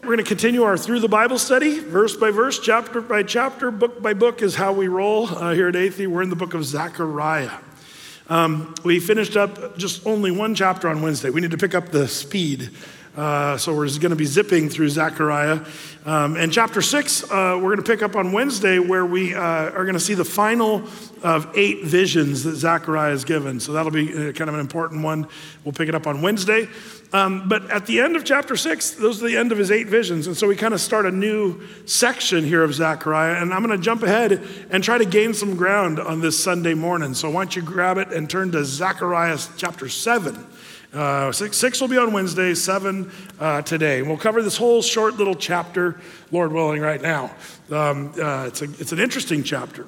We're going to continue our Through the Bible study, verse by verse, chapter by chapter, book by book is how we roll uh, here at Athey. We're in the book of Zechariah. Um, we finished up just only one chapter on Wednesday. We need to pick up the speed. Uh, so we're going to be zipping through Zechariah. Um, and chapter six, uh, we're going to pick up on Wednesday, where we uh, are going to see the final of eight visions that Zechariah has given. So that'll be uh, kind of an important one. We'll pick it up on Wednesday. Um, but at the end of chapter six, those are the end of his eight visions. And so we kind of start a new section here of Zechariah. And I'm going to jump ahead and try to gain some ground on this Sunday morning. So why don't you grab it and turn to Zechariah chapter seven. Uh, six, six, will be on Wednesday, seven uh, today. And we'll cover this whole short little chapter, Lord willing, right now. Um, uh, it's, a, it's an interesting chapter.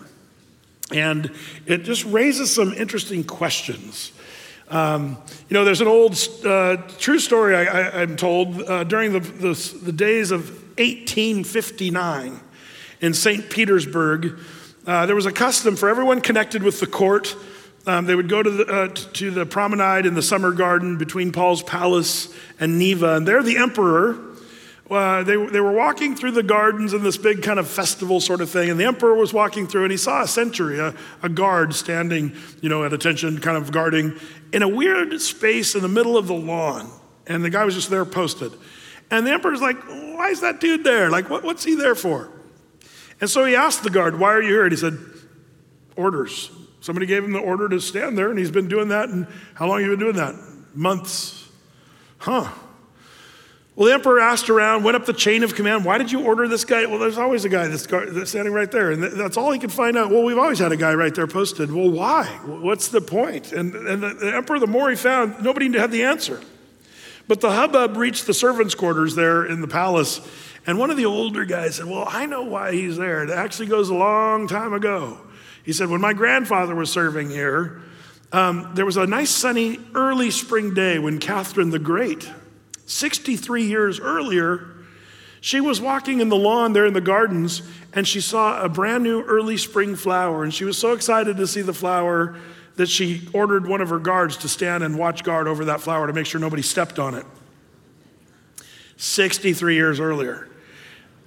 And it just raises some interesting questions. Um, you know, there's an old uh, true story I, am told uh, during the, the, the, days of 1859 in St. Petersburg. Uh, there was a custom for everyone connected with the court. Um, they would go to the, uh, to the promenade in the summer garden between Paul's Palace and Neva, and there the emperor uh, they, they were walking through the gardens in this big kind of festival sort of thing, and the emperor was walking through, and he saw a sentry, a, a guard standing, you know, at attention, kind of guarding in a weird space in the middle of the lawn. And the guy was just there posted. And the emperor's like, Why is that dude there? Like, what, what's he there for? And so he asked the guard, Why are you here? And he said, Orders. Somebody gave him the order to stand there, and he's been doing that. And how long have you been doing that? Months. Huh. Well, the emperor asked around, went up the chain of command. Why did you order this guy? Well, there's always a guy that's, standing right there. And that's all he could find out. Well, we've always had a guy right there posted. Well, why? What's the point? And, and the, the emperor, the more he found, nobody had the answer. But the hubbub reached the servants' quarters there in the palace. And one of the older guys said, Well, I know why he's there. It actually goes a long time ago. He said, When my grandfather was serving here, um, there was a nice sunny early spring day when Catherine the Great 63 years earlier, she was walking in the lawn there in the gardens and she saw a brand new early spring flower. And she was so excited to see the flower that she ordered one of her guards to stand and watch guard over that flower to make sure nobody stepped on it. 63 years earlier.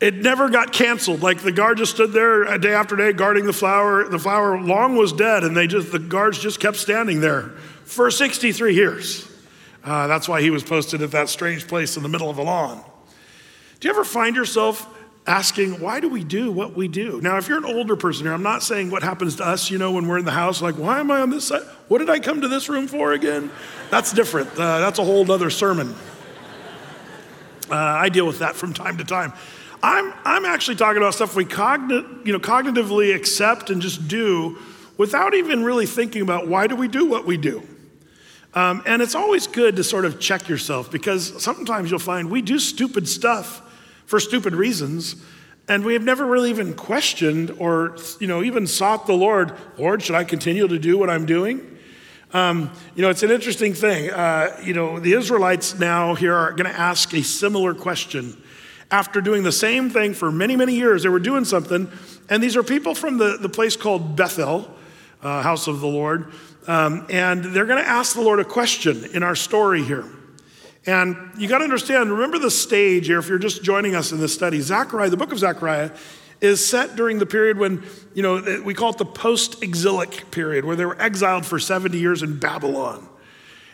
It never got canceled. Like the guard just stood there day after day guarding the flower. The flower long was dead, and they just the guards just kept standing there for 63 years. Uh, that's why he was posted at that strange place in the middle of the lawn. Do you ever find yourself asking, why do we do what we do? Now, if you're an older person here, I'm not saying what happens to us, you know, when we're in the house, like, why am I on this side? What did I come to this room for again? That's different. Uh, that's a whole other sermon. Uh, I deal with that from time to time. I'm, I'm actually talking about stuff we cogn- you know, cognitively accept and just do without even really thinking about why do we do what we do. Um, and it's always good to sort of check yourself because sometimes you'll find we do stupid stuff for stupid reasons and we have never really even questioned or you know even sought the lord lord should i continue to do what i'm doing? Um, you know it's an interesting thing. Uh, you know the israelites now here are going to ask a similar question after doing the same thing for many many years they were doing something and these are people from the, the place called bethel uh, house of the lord um, and they're going to ask the Lord a question in our story here. And you got to understand, remember the stage here, if you're just joining us in this study. Zechariah, the book of Zechariah, is set during the period when, you know, we call it the post exilic period, where they were exiled for 70 years in Babylon.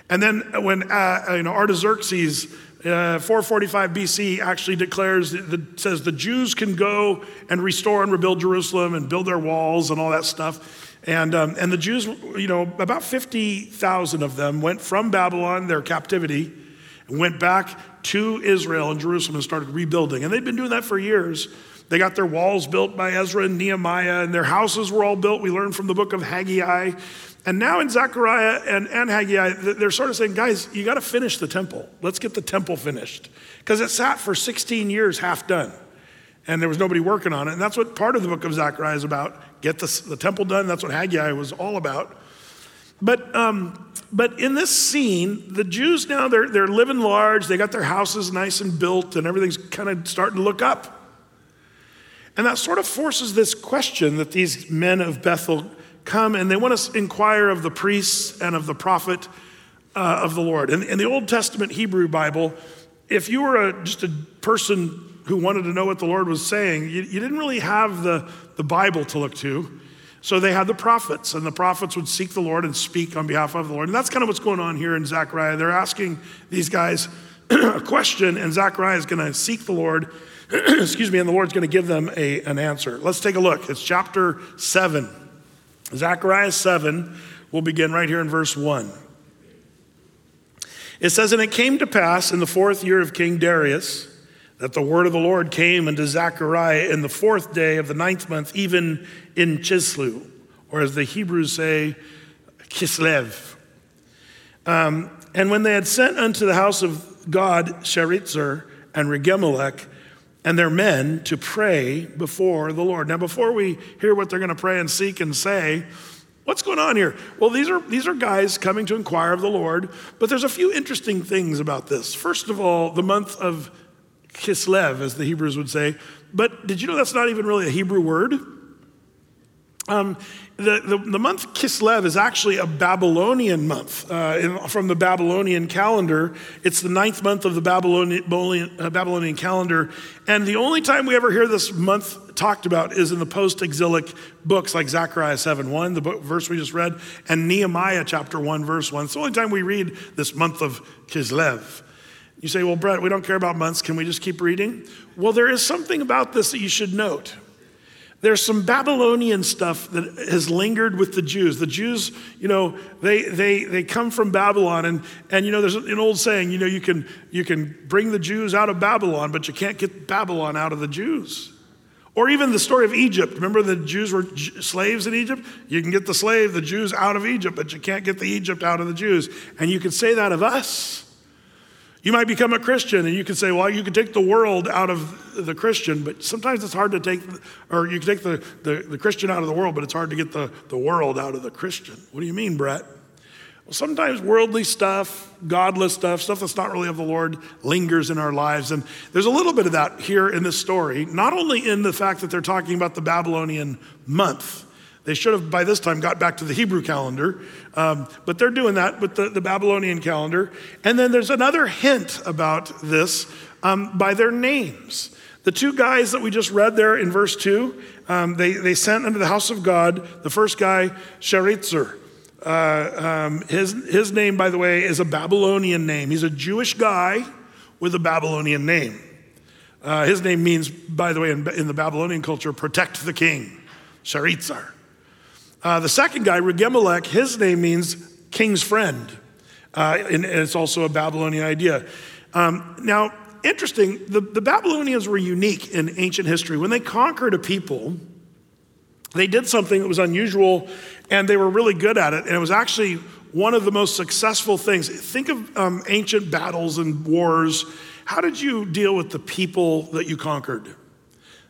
And then when, uh, you know, Artaxerxes, uh, 445 BC, actually declares, the, says the Jews can go and restore and rebuild Jerusalem and build their walls and all that stuff. And, um, and the Jews, you know, about 50,000 of them went from Babylon, their captivity, and went back to Israel and Jerusalem and started rebuilding. And they'd been doing that for years. They got their walls built by Ezra and Nehemiah, and their houses were all built. We learned from the book of Haggai. And now in Zechariah and, and Haggai, they're sort of saying, guys, you got to finish the temple. Let's get the temple finished. Because it sat for 16 years half done, and there was nobody working on it. And that's what part of the book of Zechariah is about get the, the temple done. That's what Haggai was all about. But, um, but in this scene, the Jews now, they're, they're living large. They got their houses nice and built, and everything's kind of starting to look up. And that sort of forces this question that these men of Bethel come and they want to inquire of the priests and of the prophet uh, of the Lord. In, in the Old Testament Hebrew Bible, if you were a, just a person who wanted to know what the Lord was saying, you, you didn't really have the, the Bible to look to. So they had the prophets, and the prophets would seek the Lord and speak on behalf of the Lord. And that's kind of what's going on here in Zechariah. They're asking these guys a question, and Zechariah is going to seek the Lord, excuse me, and the Lord's going to give them a, an answer. Let's take a look. It's chapter 7. Zechariah 7, we'll begin right here in verse 1. It says, And it came to pass in the fourth year of King Darius that the word of the Lord came unto Zechariah in the fourth day of the ninth month, even in Chisleu, or as the Hebrews say, Kislev. Um, and when they had sent unto the house of God Sherezer and Regemmelech and their men to pray before the Lord. Now, before we hear what they're going to pray and seek and say, What's going on here? Well, these are, these are guys coming to inquire of the Lord, but there's a few interesting things about this. First of all, the month of Kislev, as the Hebrews would say. But did you know that's not even really a Hebrew word? Um, the, the, the, month Kislev is actually a Babylonian month uh, in, from the Babylonian calendar. It's the ninth month of the Babylonian, uh, Babylonian calendar. And the only time we ever hear this month talked about is in the post exilic books like Zechariah 7 1, the book, verse we just read, and Nehemiah chapter 1, verse 1. It's the only time we read this month of Kislev. You say, well, Brett, we don't care about months. Can we just keep reading? Well, there is something about this that you should note. There's some Babylonian stuff that has lingered with the Jews. The Jews, you know, they, they, they come from Babylon. And, and, you know, there's an old saying, you know, you can, you can bring the Jews out of Babylon, but you can't get Babylon out of the Jews. Or even the story of Egypt. Remember the Jews were slaves in Egypt? You can get the slave, the Jews out of Egypt, but you can't get the Egypt out of the Jews. And you can say that of us. You might become a Christian and you can say, well, you can take the world out of the Christian, but sometimes it's hard to take, or you can take the, the, the, Christian out of the world, but it's hard to get the, the world out of the Christian. What do you mean, Brett? Well, sometimes worldly stuff, godless stuff, stuff that's not really of the Lord, lingers in our lives. And there's a little bit of that here in this story, not only in the fact that they're talking about the Babylonian month, they should have by this time got back to the Hebrew calendar, um, but they're doing that with the, the, Babylonian calendar. And then there's another hint about this um, by their names. The two guys that we just read there in verse 2, um, they, they sent unto the house of God, the first guy, Sherezer. Uh, um, his, his name, by the way, is a Babylonian name. He's a Jewish guy with a Babylonian name. Uh, his name means, by the way, in, in, the Babylonian culture, protect the king, Sherezer. Uh, the second guy, Regemmelech, his name means king's friend. Uh, and, it's also a Babylonian idea. Um, now, interesting, the, the Babylonians were unique in ancient history. When they conquered a people, they did something that was unusual and they were really good at it. And it was actually one of the most successful things. Think of um, ancient battles and wars. How did you deal with the people that you conquered?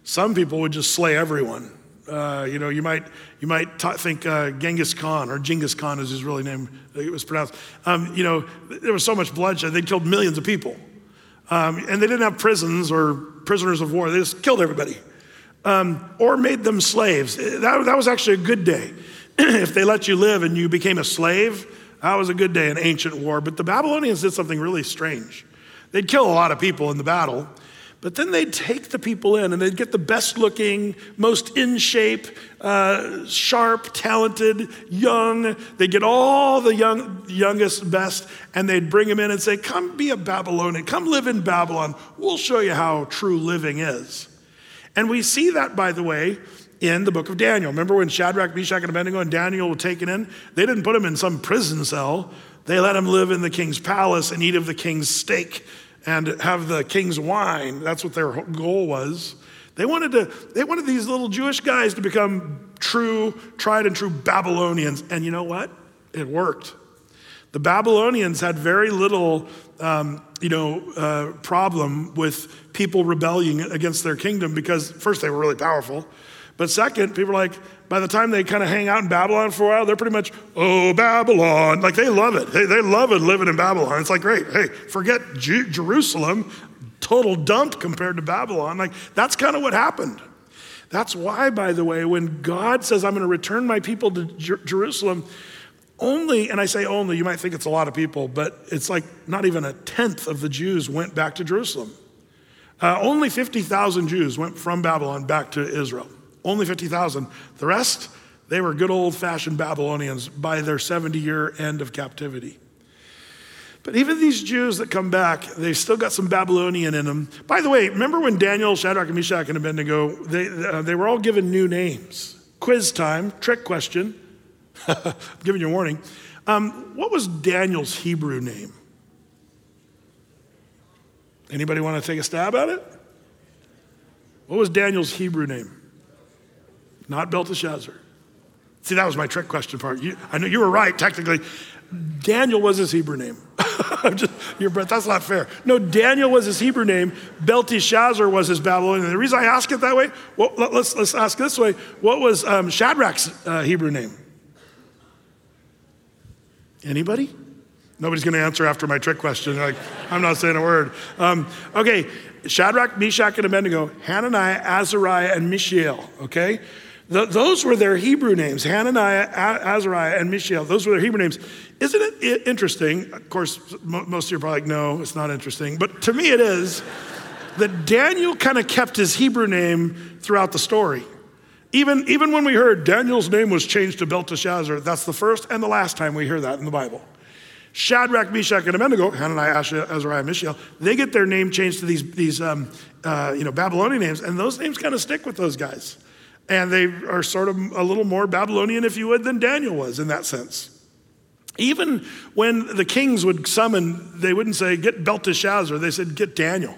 Some people would just slay everyone. Uh, you know, you might, you might think uh, Genghis Khan or Genghis Khan is his really name, it was pronounced. Um, you know, there was so much bloodshed, they killed millions of people. Um, and they didn't have prisons or prisoners of war, they just killed everybody. Um, or made them slaves. That, that was actually a good day. if they let you live and you became a slave, that was a good day in ancient war. But the Babylonians did something really strange. They'd kill a lot of people in the battle, but then they'd take the people in and they'd get the best looking, most in shape, uh, sharp, talented, young. They'd get all the young, youngest, best, and they'd bring them in and say, Come be a Babylonian. Come live in Babylon. We'll show you how true living is. And we see that, by the way, in the book of Daniel. Remember when Shadrach, Meshach, and Abednego and Daniel were taken in? They didn't put them in some prison cell. They let them live in the king's palace and eat of the king's steak and have the king's wine. That's what their goal was. They wanted, to, they wanted these little Jewish guys to become true, tried and true Babylonians. And you know what? It worked. The Babylonians had very little, um, you know, uh, problem with people rebelling against their kingdom because first they were really powerful, but second, people are like, by the time they kind of hang out in Babylon for a while, they're pretty much, oh, Babylon. Like they love it. They, they love it living in Babylon. It's like, great. Hey, forget Jerusalem, total dump compared to Babylon. Like that's kind of what happened. That's why, by the way, when God says, I'm going to return my people to Jer- Jerusalem, Only, and I say only, you might think it's a lot of people, but it's like not even a tenth of the Jews went back to Jerusalem. Uh, only 50,000 Jews went from Babylon back to Israel. Only 50,000. The rest, they were good old fashioned Babylonians by their 70 year end of captivity. But even these Jews that come back, they've still got some Babylonian in them. By the way, remember when Daniel, Shadrach, and Meshach, and Abednego, they, uh, they were all given new names. Quiz time, trick question. I'm giving you a warning. Um, what was Daniel's Hebrew name? Anybody want to take a stab at it? What was Daniel's Hebrew name? Not Belteshazzar. See, that was my trick question part. You, I know you were right, technically. Daniel was his Hebrew name. just, your breath, that's not fair. No, Daniel was his Hebrew name. Belteshazzar was his Babylonian. The reason I ask it that way, well, let's, let's ask this way. What was um, Shadrach's uh, Hebrew name? Anybody? Nobody's going to answer after my trick question. Like, I'm not saying a word. Um, okay, Shadrach, Meshach, and Abednego, Hananiah, Azariah, and Mishael, okay? The, those were their Hebrew names Hananiah, Azariah, and Mishael. Those were their Hebrew names. Isn't it interesting? Of course, most of you are probably like, no, it's not interesting. But to me, it is that Daniel kind of kept his Hebrew name throughout the story. Even, even when we heard Daniel's name was changed to Belteshazzar, that's the first and the last time we hear that in the Bible. Shadrach, Meshach, and Abednego, Hananiah, Azariah, Mishael, they get their name changed to these, these um, uh, you know, Babylonian names, and those names kind of stick with those guys. And they are sort of a little more Babylonian, if you would, than Daniel was in that sense. Even when the kings would summon, they wouldn't say, Get Belteshazzar, they said, Get Daniel.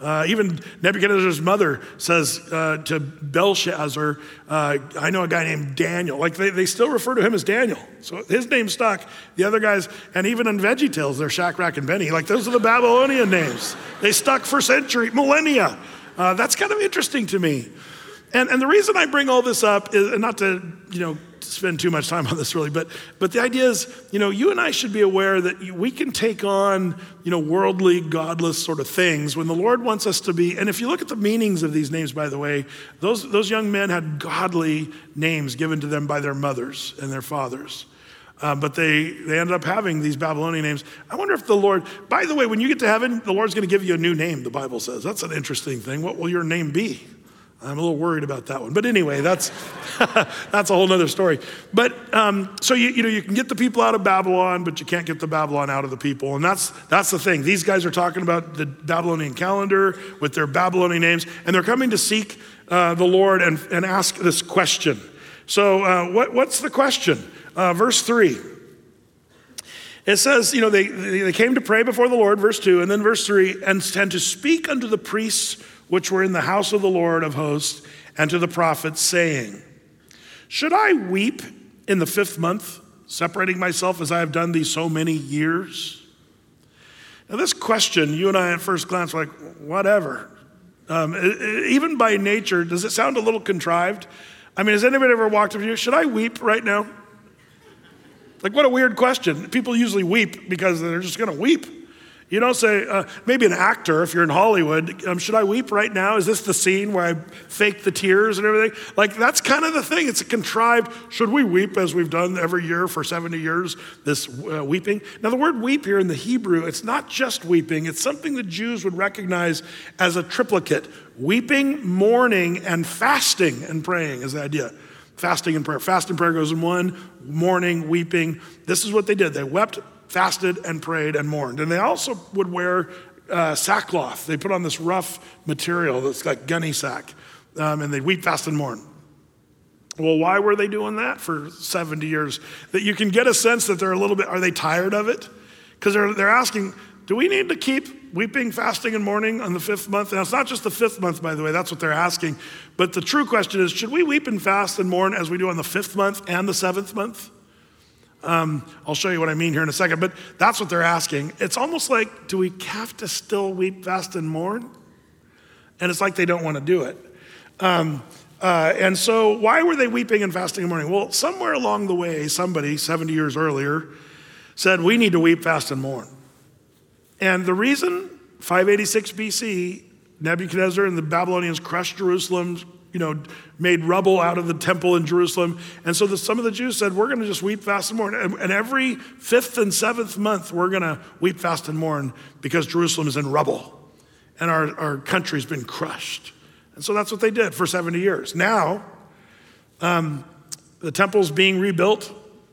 Uh, even Nebuchadnezzar's mother says uh, to Belshazzar, uh, I know a guy named Daniel. Like they, they still refer to him as Daniel. So his name stuck. The other guys, and even in Veggie Tales, they're Shadrach and Benny. Like those are the Babylonian names. They stuck for century, millennia. Uh, that's kind of interesting to me. And, and the reason I bring all this up is not to, you know, spend too much time on this really, but, but the idea is, you know, you and I should be aware that we can take on, you know, worldly, godless sort of things when the Lord wants us to be. And if you look at the meanings of these names, by the way, those, those young men had godly names given to them by their mothers and their fathers. Uh, but they, they ended up having these Babylonian names. I wonder if the Lord, by the way, when you get to heaven, the Lord's going to give you a new name, the Bible says. That's an interesting thing. What will your name be? I'm a little worried about that one. But anyway, that's, that's a whole other story. But um, so you, you know, you can get the people out of Babylon, but you can't get the Babylon out of the people. And that's, that's the thing. These guys are talking about the Babylonian calendar with their Babylonian names, and they're coming to seek uh, the Lord and, and ask this question. So, uh, what, what's the question? Uh, verse 3. It says, you know, they, they came to pray before the Lord, verse 2, and then verse 3, and, and to speak unto the priests which were in the house of the Lord of hosts, and to the prophets, saying, Should I weep in the fifth month, separating myself as I have done these so many years? Now, this question, you and I at first glance are like, whatever. Um, even by nature, does it sound a little contrived? I mean, has anybody ever walked up to you? Should I weep right now? Like, what a weird question. People usually weep because they're just going to weep. You don't say, uh, maybe an actor, if you're in Hollywood, um, should I weep right now? Is this the scene where I fake the tears and everything? Like, that's kind of the thing. It's a contrived, should we weep as we've done every year for 70 years, this uh, weeping? Now, the word weep here in the Hebrew, it's not just weeping, it's something the Jews would recognize as a triplicate weeping, mourning, and fasting and praying is the idea. Fasting and prayer. Fast and prayer goes in one, mourning, weeping. This is what they did. They wept, fasted and prayed and mourned. And they also would wear uh, sackcloth. They put on this rough material that's like gunny sack, um, and they weep, fast, and mourn. Well, why were they doing that for 70 years? That you can get a sense that they're a little bit, are they tired of it? Because they're, they're asking, do we need to keep weeping, fasting, and mourning on the fifth month? And it's not just the fifth month, by the way, that's what they're asking. But the true question is, should we weep and fast and mourn as we do on the fifth month and the seventh month? Um, I'll show you what I mean here in a second, but that's what they're asking. It's almost like, do we have to still weep, fast, and mourn? And it's like they don't want to do it. Um, uh, and so, why were they weeping and fasting and mourning? Well, somewhere along the way, somebody 70 years earlier said, We need to weep, fast, and mourn. And the reason 586 BC, Nebuchadnezzar and the Babylonians crushed Jerusalem, you know, made rubble out of the temple in Jerusalem. And so the, some of the Jews said, We're going to just weep, fast, and mourn. And, and every fifth and seventh month, we're going to weep, fast, and mourn because Jerusalem is in rubble and our, our country's been crushed. And so that's what they did for 70 years. Now, um, the temple's being rebuilt,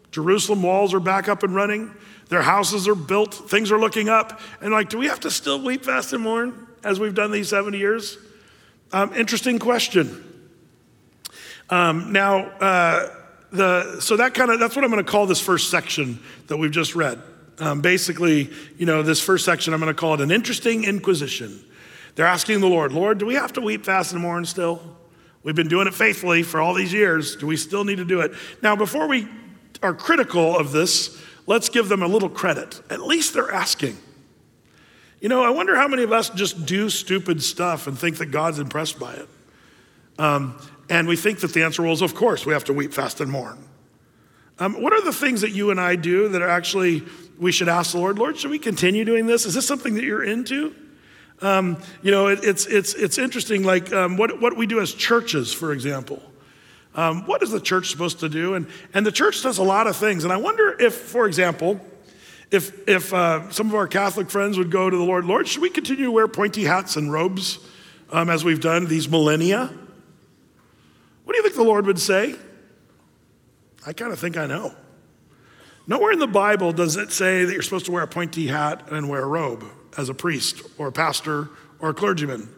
Jerusalem walls are back up and running, their houses are built, things are looking up. And like, do we have to still weep, fast, and mourn as we've done these 70 years? Um, interesting question. Um, now, uh, the, so that kind of that's what I'm going to call this first section that we've just read. Um, basically, you know, this first section I'm going to call it an interesting inquisition. They're asking the Lord, Lord, do we have to weep, fast, and mourn still? We've been doing it faithfully for all these years. Do we still need to do it? Now, before we are critical of this, let's give them a little credit. At least they're asking. You know, I wonder how many of us just do stupid stuff and think that God's impressed by it. Um, and we think that the answer was, of course, we have to weep, fast, and mourn. Um, what are the things that you and I do that are actually, we should ask the Lord, Lord, should we continue doing this? Is this something that you're into? Um, you know, it, it's, it's, it's interesting, like um, what, what we do as churches, for example. Um, what is the church supposed to do? And, and the church does a lot of things. And I wonder if, for example, if, if uh, some of our Catholic friends would go to the Lord, Lord, should we continue to wear pointy hats and robes um, as we've done these millennia? What do you think the Lord would say? I kind of think I know. Nowhere in the Bible does it say that you're supposed to wear a pointy hat and wear a robe as a priest or a pastor or a clergyman.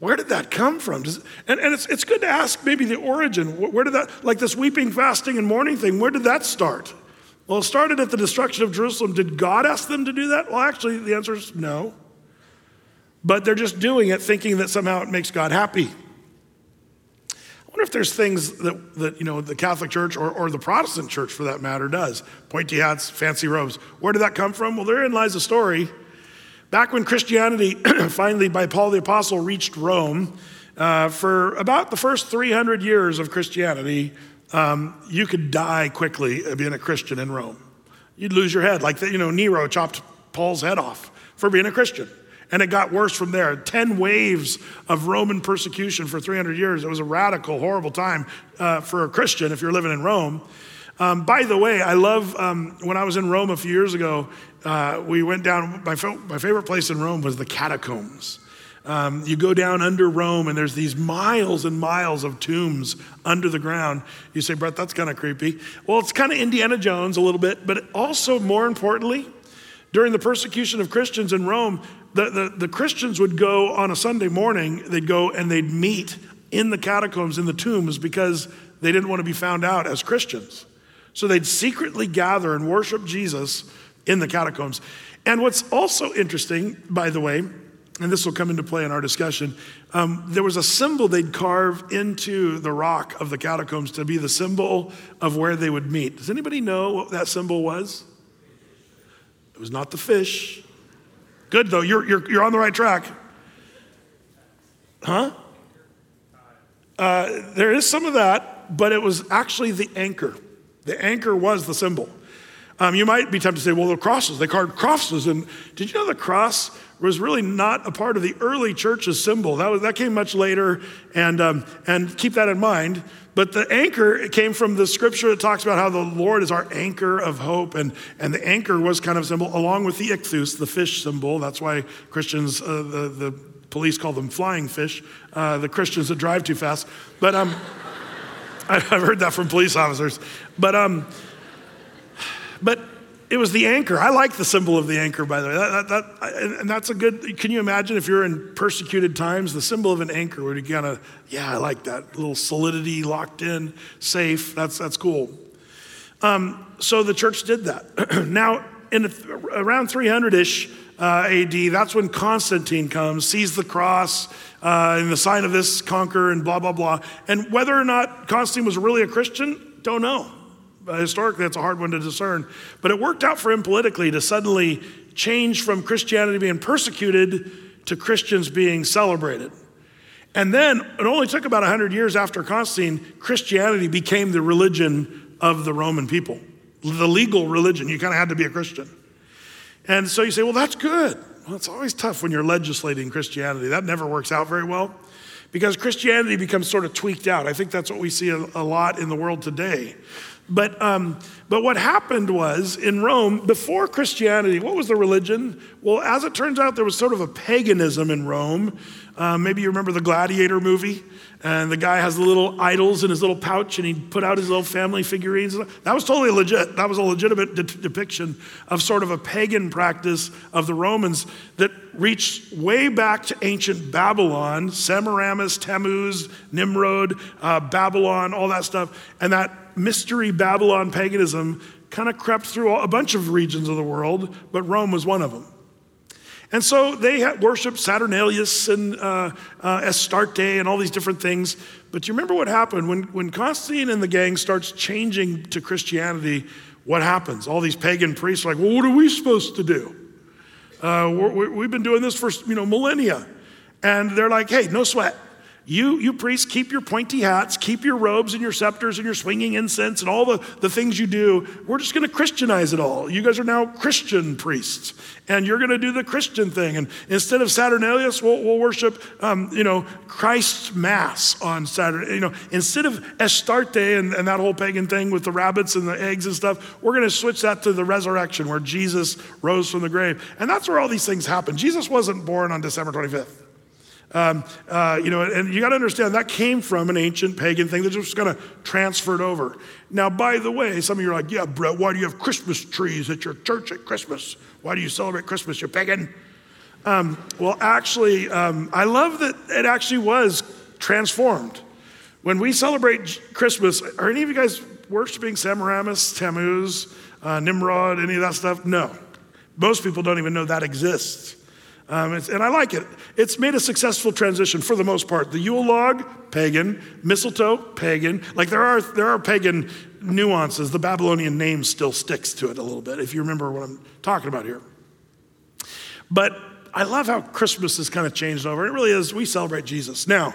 Where did that come from? Does, and and it's, it's good to ask maybe the origin. Where did that, like this weeping, fasting, and mourning thing, where did that start? Well, it started at the destruction of Jerusalem. Did God ask them to do that? Well, actually, the answer is no. But they're just doing it thinking that somehow it makes God happy. Wonder if there's things that, that you know, the Catholic Church or, or the Protestant Church, for that matter, does. Pointy hats, fancy robes. Where did that come from? Well, therein lies the story. Back when Christianity finally, by Paul the Apostle, reached Rome, uh, for about the first 300 years of Christianity, um, you could die quickly being a Christian in Rome. You'd lose your head, like the, you know Nero chopped Paul's head off for being a Christian, and it got worse from there. Ten waves of Roman persecution for 300 years. It was a radical, horrible time uh, for a Christian if you're living in Rome. Um, by the way, I love um, when I was in Rome a few years ago, uh, we went down, my, my favorite place in Rome was the catacombs. Um, you go down under Rome, and there's these miles and miles of tombs under the ground. You say, Brett, that's kind of creepy. Well, it's kind of Indiana Jones a little bit, but also, more importantly, during the persecution of Christians in Rome, the, the, the Christians would go on a Sunday morning, they'd go and they'd meet in the catacombs, in the tombs, because they didn't want to be found out as Christians. So they'd secretly gather and worship Jesus in the catacombs. And what's also interesting, by the way, and this will come into play in our discussion, um, there was a symbol they'd carve into the rock of the catacombs to be the symbol of where they would meet. Does anybody know what that symbol was? It was not the fish. Good, though, you're, you're, you're on the right track. Huh? Uh, there is some of that, but it was actually the anchor. The anchor was the symbol. Um, you might be tempted to say, well, the crosses, they carved crosses. And did you know the cross was really not a part of the early church's symbol? That, was, that came much later, and, um, and keep that in mind. But the anchor came from the scripture that talks about how the Lord is our anchor of hope. And, and the anchor was kind of a symbol, along with the ichthus, the fish symbol. That's why Christians, uh, the, the police call them flying fish, uh, the Christians that drive too fast. But um, I've heard that from police officers. But, um, but it was the anchor. I like the symbol of the anchor, by the way. That, that, that, and that's a good, can you imagine if you're in persecuted times, the symbol of an anchor would be kind of, yeah, I like that. little solidity, locked in, safe. That's, that's cool. Um, so the church did that. now, in around 300 ish uh, AD, that's when Constantine comes, sees the cross, uh, and the sign of this conquer, and blah, blah, blah. And whether or not Constantine was really a Christian, don't know. Historically, that's a hard one to discern. But it worked out for him politically to suddenly change from Christianity being persecuted to Christians being celebrated. And then it only took about 100 years after Constantine, Christianity became the religion of the Roman people, the legal religion. You kind of had to be a Christian. And so you say, well, that's good. Well, it's always tough when you're legislating Christianity. That never works out very well because Christianity becomes sort of tweaked out. I think that's what we see a, a lot in the world today. But, um, but what happened was in Rome, before Christianity, what was the religion? Well, as it turns out, there was sort of a paganism in Rome. Um, maybe you remember the Gladiator movie, and the guy has the little idols in his little pouch, and he put out his little family figurines. That was totally legit. That was a legitimate de- depiction of sort of a pagan practice of the Romans that reached way back to ancient Babylon, Semiramis, Tammuz, Nimrod, uh, Babylon, all that stuff, and that mystery Babylon paganism kind of crept through a bunch of regions of the world, but Rome was one of them. And so they worshiped Saturnalia and uh, uh, Astarte and all these different things. But you remember what happened when, when Constantine and the gang starts changing to Christianity? What happens? All these pagan priests are like, well, what are we supposed to do? Uh, we have been doing this for you know millennia, and they're like, hey, no sweat. You, you priests, keep your pointy hats, keep your robes and your scepters and your swinging incense and all the, the things you do. We're just going to Christianize it all. You guys are now Christian priests, and you're going to do the Christian thing. And instead of Saturnalia, we'll, we'll worship, um, you know, Christ's Mass on Saturday. You know, instead of Astarte and, and that whole pagan thing with the rabbits and the eggs and stuff, we're going to switch that to the resurrection where Jesus rose from the grave. And that's where all these things happen. Jesus wasn't born on December 25th. Um, uh, you know, and you got to understand that came from an ancient pagan thing that just kind of transferred over. Now, by the way, some of you are like, yeah, Brett, why do you have Christmas trees at your church at Christmas? Why do you celebrate Christmas? You're pagan. Um, well, actually, um, I love that it actually was transformed. When we celebrate Christmas, are any of you guys worshiping Semiramis, Tammuz, uh, Nimrod, any of that stuff? No. Most people don't even know that exists. Um, and I like it. It's made a successful transition for the most part. The Yule log, pagan. Mistletoe, pagan. Like there are, there are pagan nuances. The Babylonian name still sticks to it a little bit, if you remember what I'm talking about here. But I love how Christmas has kind of changed over. It really is. We celebrate Jesus. Now,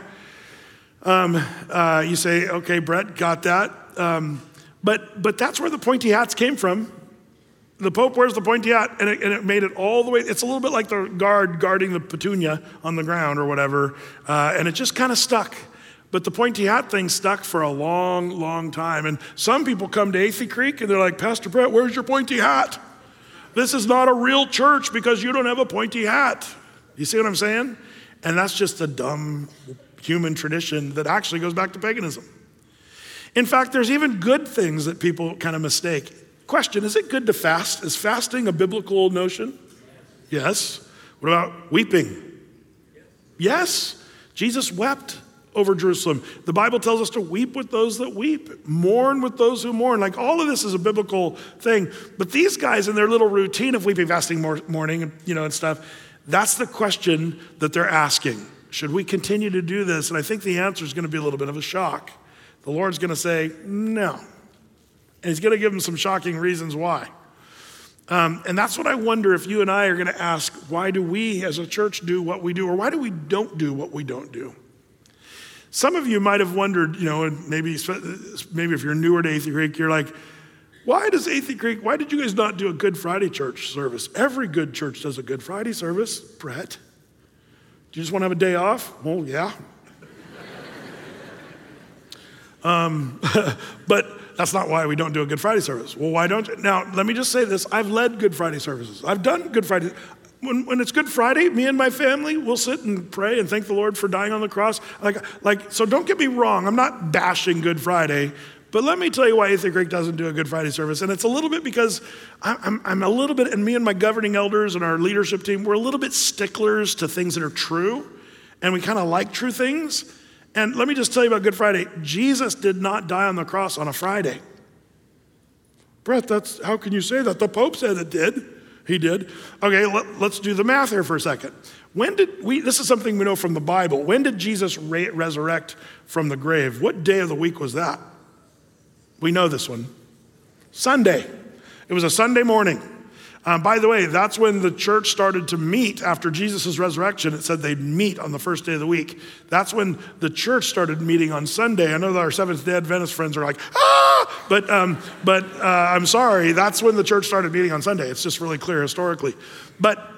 um, uh, you say, okay, Brett, got that. Um, but, but that's where the pointy hats came from the Pope wears the pointy hat, and it, and it, made it all the way. It's a little bit like the guard guarding the petunia on the ground or whatever, uh, and it just kind of stuck. But the pointy hat thing stuck for a long, long time. And some people come to Athey Creek and they're like, Pastor Brett, where's your pointy hat? This is not a real church because you don't have a pointy hat. You see what I'm saying? And that's just a dumb human tradition that actually goes back to paganism. In fact, there's even good things that people kind of mistake. Question Is it good to fast? Is fasting a biblical notion? Yes. What about weeping? Yes. Jesus wept over Jerusalem. The Bible tells us to weep with those that weep, mourn with those who mourn. Like all of this is a biblical thing. But these guys in their little routine of weeping, fasting, mourning, you know, and stuff, that's the question that they're asking. Should we continue to do this? And I think the answer is going to be a little bit of a shock. The Lord's going to say, no. And he's going to give them some shocking reasons why. Um, and that's what I wonder if you and I are going to ask why do we as a church do what we do, or why do we don't do what we don't do? Some of you might have wondered, you know, and maybe, maybe if you're newer to Athey Creek, you're like, why does Athey Creek, why did you guys not do a Good Friday church service? Every good church does a Good Friday service. Brett, do you just want to have a day off? Well, yeah. Um, but that's not why we don't do a Good Friday service. Well, why don't you? Now, let me just say this I've led Good Friday services, I've done Good Friday. When, when it's Good Friday, me and my family will sit and pray and thank the Lord for dying on the cross. Like, like, so don't get me wrong, I'm not bashing Good Friday, but let me tell you why Athey Creek doesn't do a Good Friday service. And it's a little bit because I'm, I'm, a little bit, and me and my governing elders and our leadership team, we're a little bit sticklers to things that are true. And we kind of like true things. And let me just tell you about Good Friday. Jesus did not die on the cross on a Friday. Brett, that's how can you say that? The Pope said it did. He did. Okay, let, us do the math here for a second. When did we, this is something we know from the Bible. When did Jesus re- resurrect from the grave? What day of the week was that? We know this one. Sunday. It was a Sunday morning. Um, by the way, that's when the church started to meet after Jesus' resurrection. It said they'd meet on the first day of the week. That's when the church started meeting on Sunday. I know that our Seventh day Adventist friends are like, ah! But, um, but uh, I'm sorry, that's when the church started meeting on Sunday. It's just really clear historically. But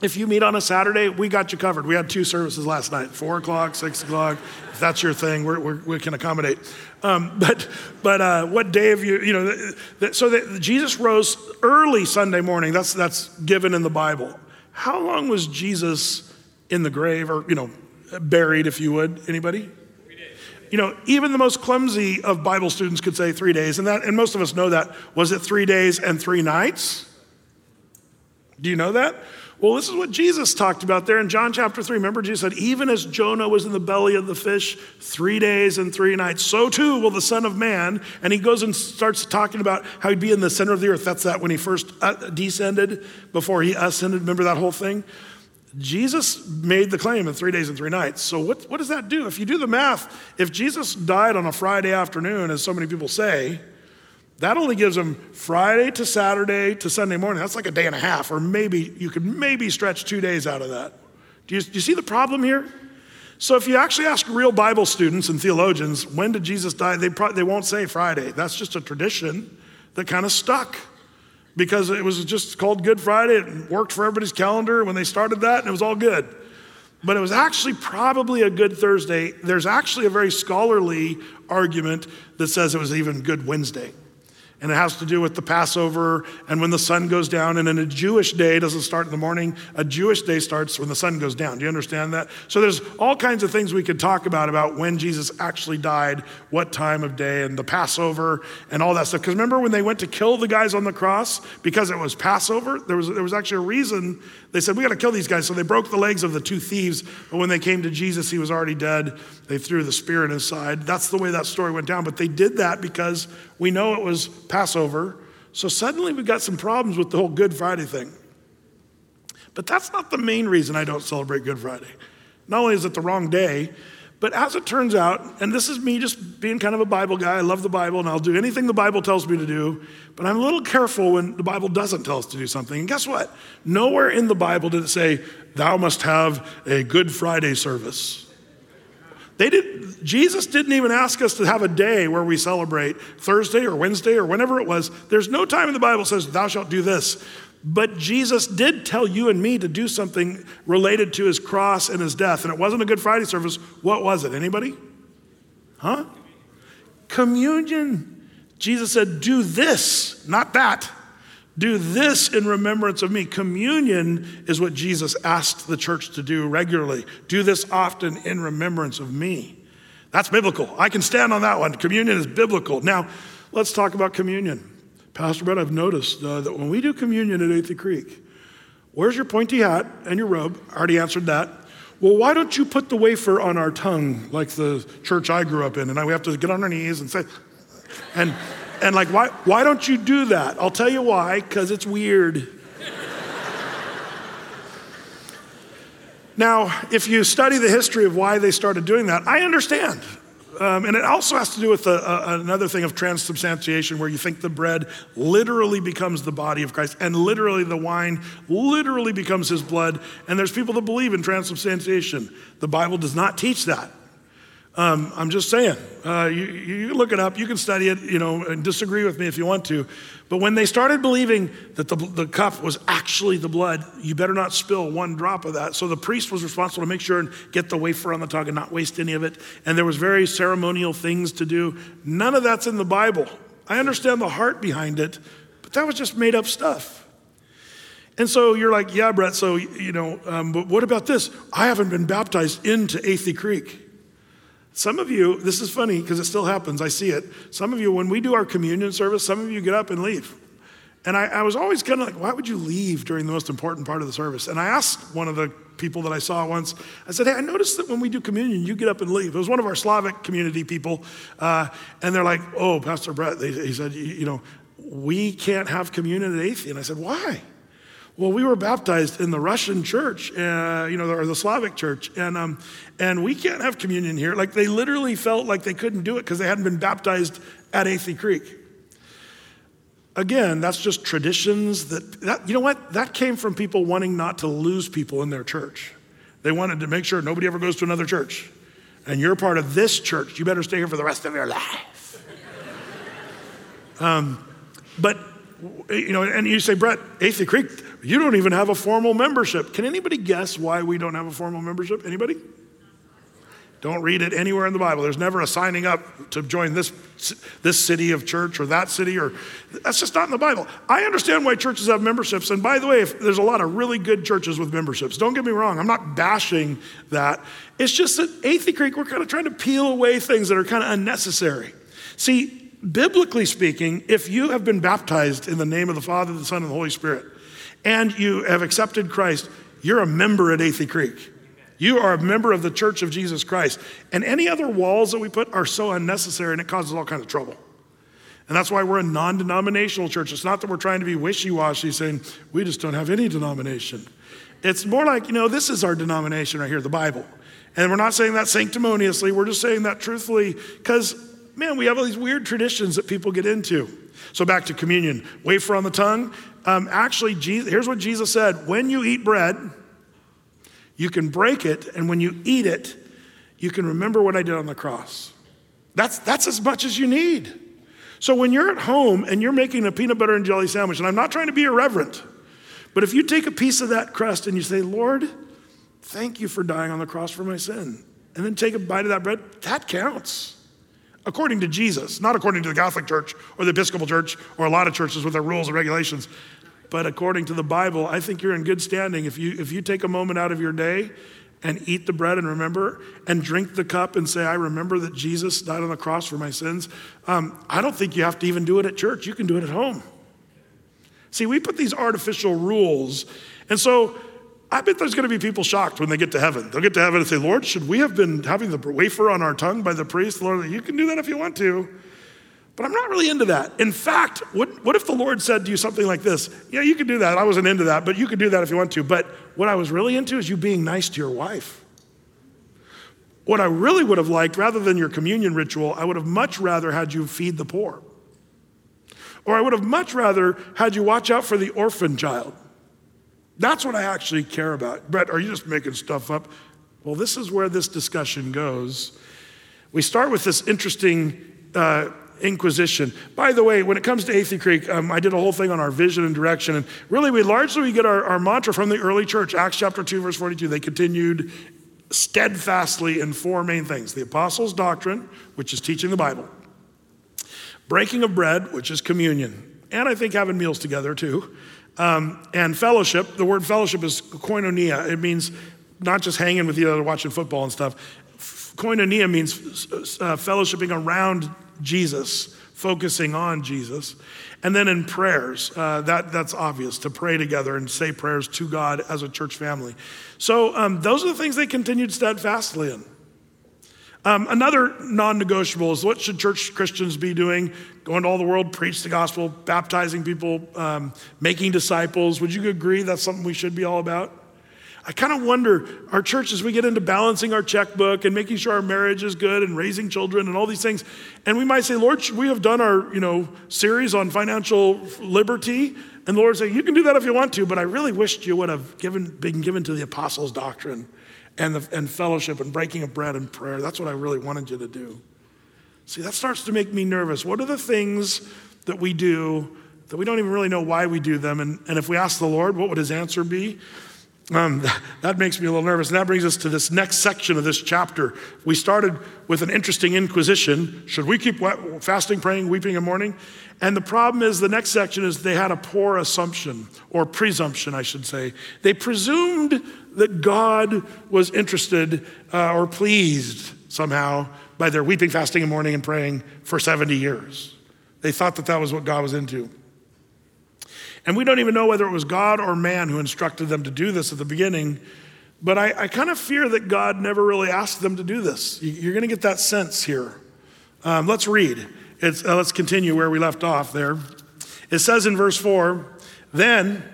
If you meet on a Saturday, we got you covered. We had two services last night, four o'clock, six o'clock. If that's your thing, we're, we're, we can accommodate. Um, but but uh, what day of you, you know, so that Jesus rose early Sunday morning. That's, that's given in the Bible. How long was Jesus in the grave or, you know, buried, if you would? Anybody? You know, even the most clumsy of Bible students could say three days, and that, and most of us know that. Was it three days and three nights? Do you know that? Well, this is what Jesus talked about there in John chapter 3. Remember, Jesus said, Even as Jonah was in the belly of the fish three days and three nights, so too will the Son of Man. And he goes and starts talking about how he'd be in the center of the earth. That's that when he first uh, descended before he ascended. Remember that whole thing? Jesus made the claim in three days and three nights. So, what, what does that do? If you do the math, if Jesus died on a Friday afternoon, as so many people say, that only gives them Friday to Saturday to Sunday morning. That's like a day and a half, or maybe you could maybe stretch two days out of that. Do you, do you see the problem here? So if you actually ask real Bible students and theologians, when did Jesus die? They, pro- they won't say Friday. That's just a tradition that kind of stuck because it was just called Good Friday. It worked for everybody's calendar when they started that, and it was all good. But it was actually probably a good Thursday. There's actually a very scholarly argument that says it was even Good Wednesday and it has to do with the Passover and when the sun goes down. And in a Jewish day, doesn't start in the morning. A Jewish day starts when the sun goes down. Do you understand that? So there's all kinds of things we could talk about about when Jesus actually died, what time of day, and the Passover and all that stuff. Because remember when they went to kill the guys on the cross because it was Passover? There was, there was actually a reason they said, We got to kill these guys. So they broke the legs of the two thieves. But when they came to Jesus, he was already dead. They threw the spear in his side. That's the way that story went down. But they did that because we know it was Passover. So suddenly we've got some problems with the whole Good Friday thing. But that's not the main reason I don't celebrate Good Friday. Not only is it the wrong day, but as it turns out, and this is me just being kind of a Bible guy, I love the Bible and I'll do anything the Bible tells me to do, but I'm a little careful when the Bible doesn't tell us to do something. And guess what? Nowhere in the Bible did it say, Thou must have a Good Friday service. They did, Jesus didn't even ask us to have a day where we celebrate Thursday or Wednesday or whenever it was. There's no time in the Bible says, Thou shalt do this. But Jesus did tell you and me to do something related to his cross and his death. And it wasn't a Good Friday service. What was it? Anybody? Huh? Communion. Jesus said, Do this, not that. Do this in remembrance of me. Communion is what Jesus asked the church to do regularly. Do this often in remembrance of me. That's biblical. I can stand on that one. Communion is biblical. Now, let's talk about communion. Pastor Brett, I've noticed uh, that when we do communion at Athey Creek, where's your pointy hat and your robe? I already answered that. Well, why don't you put the wafer on our tongue like the church I grew up in? And we have to get on our knees and say, and, and like, why, why don't you do that? I'll tell you why, because it's weird. now, if you study the history of why they started doing that, I understand. Um, and it also has to do with a, a, another thing of transubstantiation, where you think the bread literally becomes the body of Christ, and literally the wine literally becomes his blood. And there's people that believe in transubstantiation. The Bible does not teach that. Um, I'm just saying, uh, you, you look it up, you can study it, you know, and disagree with me if you want to. But when they started believing that the, the cup was actually the blood, you better not spill one drop of that. So the priest was responsible to make sure and get the wafer on the tongue and not waste any of it. And there was very ceremonial things to do. None of that's in the Bible. I understand the heart behind it, but that was just made up stuff. And so you're like, yeah, Brett, so, you know, um, but what about this? I haven't been baptized into Athey Creek. Some of you, this is funny because it still happens, I see it. Some of you, when we do our communion service, some of you get up and leave. And I, I was always kind of like, why would you leave during the most important part of the service? And I asked one of the people that I saw once, I said, hey, I noticed that when we do communion, you get up and leave. It was one of our Slavic community people. Uh, and they're like, oh, Pastor Brett, he said, you, know, we can't have communion at Athey. And I said, why? Well, we were baptized in the Russian church, uh, you know, or the Slavic church, and, um, and we can't have communion here. Like they literally felt like they couldn't do it because they hadn't been baptized at Athey Creek. Again, that's just traditions that, that, you know what? That came from people wanting not to lose people in their church. They wanted to make sure nobody ever goes to another church. And you're part of this church. You better stay here for the rest of your life. um, but you know, and you say, Brett, Athey Creek, you don't even have a formal membership. Can anybody guess why we don't have a formal membership? Anybody? Don't read it anywhere in the Bible. There's never a signing up to join this, this city of church or that city, or that's just not in the Bible. I understand why churches have memberships. And by the way, if, there's a lot of really good churches with memberships. Don't get me wrong, I'm not bashing that. It's just that Athey Creek, we're kind of trying to peel away things that are kind of unnecessary. See, biblically speaking, if you have been baptized in the name of the Father, the Son, and the Holy Spirit, and you have accepted Christ, you're a member at Athey Creek. You are a member of the church of Jesus Christ. And any other walls that we put are so unnecessary and it causes all kinds of trouble. And that's why we're a non denominational church. It's not that we're trying to be wishy washy saying, we just don't have any denomination. It's more like, you know, this is our denomination right here, the Bible. And we're not saying that sanctimoniously, we're just saying that truthfully because, man, we have all these weird traditions that people get into. So back to communion, wafer on the tongue. Um, actually, Jesus, here's what Jesus said when you eat bread, you can break it, and when you eat it, you can remember what I did on the cross. That's, that's as much as you need. So when you're at home and you're making a peanut butter and jelly sandwich, and I'm not trying to be irreverent, but if you take a piece of that crust and you say, Lord, thank you for dying on the cross for my sin, and then take a bite of that bread, that counts. According to Jesus, not according to the Catholic Church or the Episcopal Church or a lot of churches with their rules and regulations. But according to the Bible, I think you're in good standing if you, if you take a moment out of your day and eat the bread and remember and drink the cup and say, I remember that Jesus died on the cross for my sins. Um, I don't think you have to even do it at church. You can do it at home. See, we put these artificial rules. And so I bet there's going to be people shocked when they get to heaven. They'll get to heaven and say, Lord, should we have been having the wafer on our tongue by the priest? Lord, you can do that if you want to. But I'm not really into that. In fact, what, what if the Lord said to you something like this? Yeah, you could do that. I wasn't into that, but you could do that if you want to. But what I was really into is you being nice to your wife. What I really would have liked, rather than your communion ritual, I would have much rather had you feed the poor. Or I would have much rather had you watch out for the orphan child. That's what I actually care about. Brett, are you just making stuff up? Well, this is where this discussion goes. We start with this interesting uh, Inquisition. By the way, when it comes to Athey Creek, um, I did a whole thing on our vision and direction. And really, we largely we get our, our mantra from the early church, Acts chapter 2, verse 42. They continued steadfastly in four main things the apostles' doctrine, which is teaching the Bible, breaking of bread, which is communion, and I think having meals together too, um, and fellowship. The word fellowship is koinonia, it means not just hanging with each other, watching football and stuff. Koinonia means uh, fellowshipping around Jesus, focusing on Jesus. And then in prayers, uh, that, that's obvious to pray together and say prayers to God as a church family. So um, those are the things they continued steadfastly in. Um, another non negotiable is what should church Christians be doing? Going to all the world, preach the gospel, baptizing people, um, making disciples. Would you agree that's something we should be all about? I kind of wonder our church as we get into balancing our checkbook and making sure our marriage is good and raising children and all these things. And we might say, Lord, we have done our, you know, series on financial liberty? And the Lord say, you can do that if you want to, but I really wished you would have given, been given to the apostles' doctrine and, the, and fellowship and breaking of bread and prayer. That's what I really wanted you to do. See, that starts to make me nervous. What are the things that we do that we don't even really know why we do them? And, and if we ask the Lord, what would his answer be? Um, that makes me a little nervous. And that brings us to this next section of this chapter. We started with an interesting inquisition. Should we keep fasting, praying, weeping, and mourning? And the problem is, the next section is they had a poor assumption, or presumption, I should say. They presumed that God was interested uh, or pleased somehow by their weeping, fasting, and mourning and praying for 70 years. They thought that that was what God was into. And we don't even know whether it was God or man who instructed them to do this at the beginning. But I, I kind of fear that God never really asked them to do this. You're going to get that sense here. Um, let's read. Uh, let's continue where we left off there. It says in verse 4 Then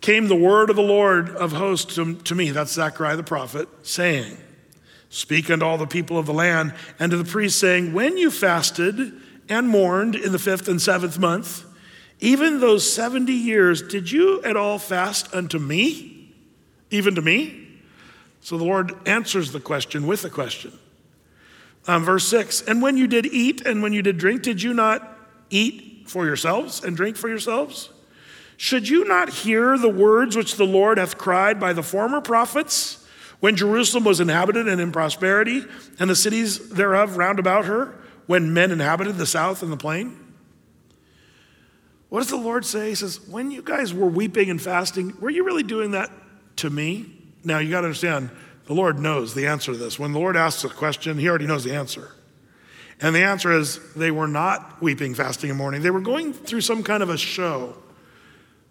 came the word of the Lord of hosts to, to me, that's Zechariah the prophet, saying, Speak unto all the people of the land and to the priests, saying, When you fasted and mourned in the fifth and seventh month, even those 70 years, did you at all fast unto me? Even to me? So the Lord answers the question with a question. Um, verse 6 And when you did eat and when you did drink, did you not eat for yourselves and drink for yourselves? Should you not hear the words which the Lord hath cried by the former prophets when Jerusalem was inhabited and in prosperity, and the cities thereof round about her, when men inhabited the south and the plain? What does the Lord say? He says, When you guys were weeping and fasting, were you really doing that to me? Now, you got to understand, the Lord knows the answer to this. When the Lord asks a question, he already knows the answer. And the answer is they were not weeping, fasting, and mourning. They were going through some kind of a show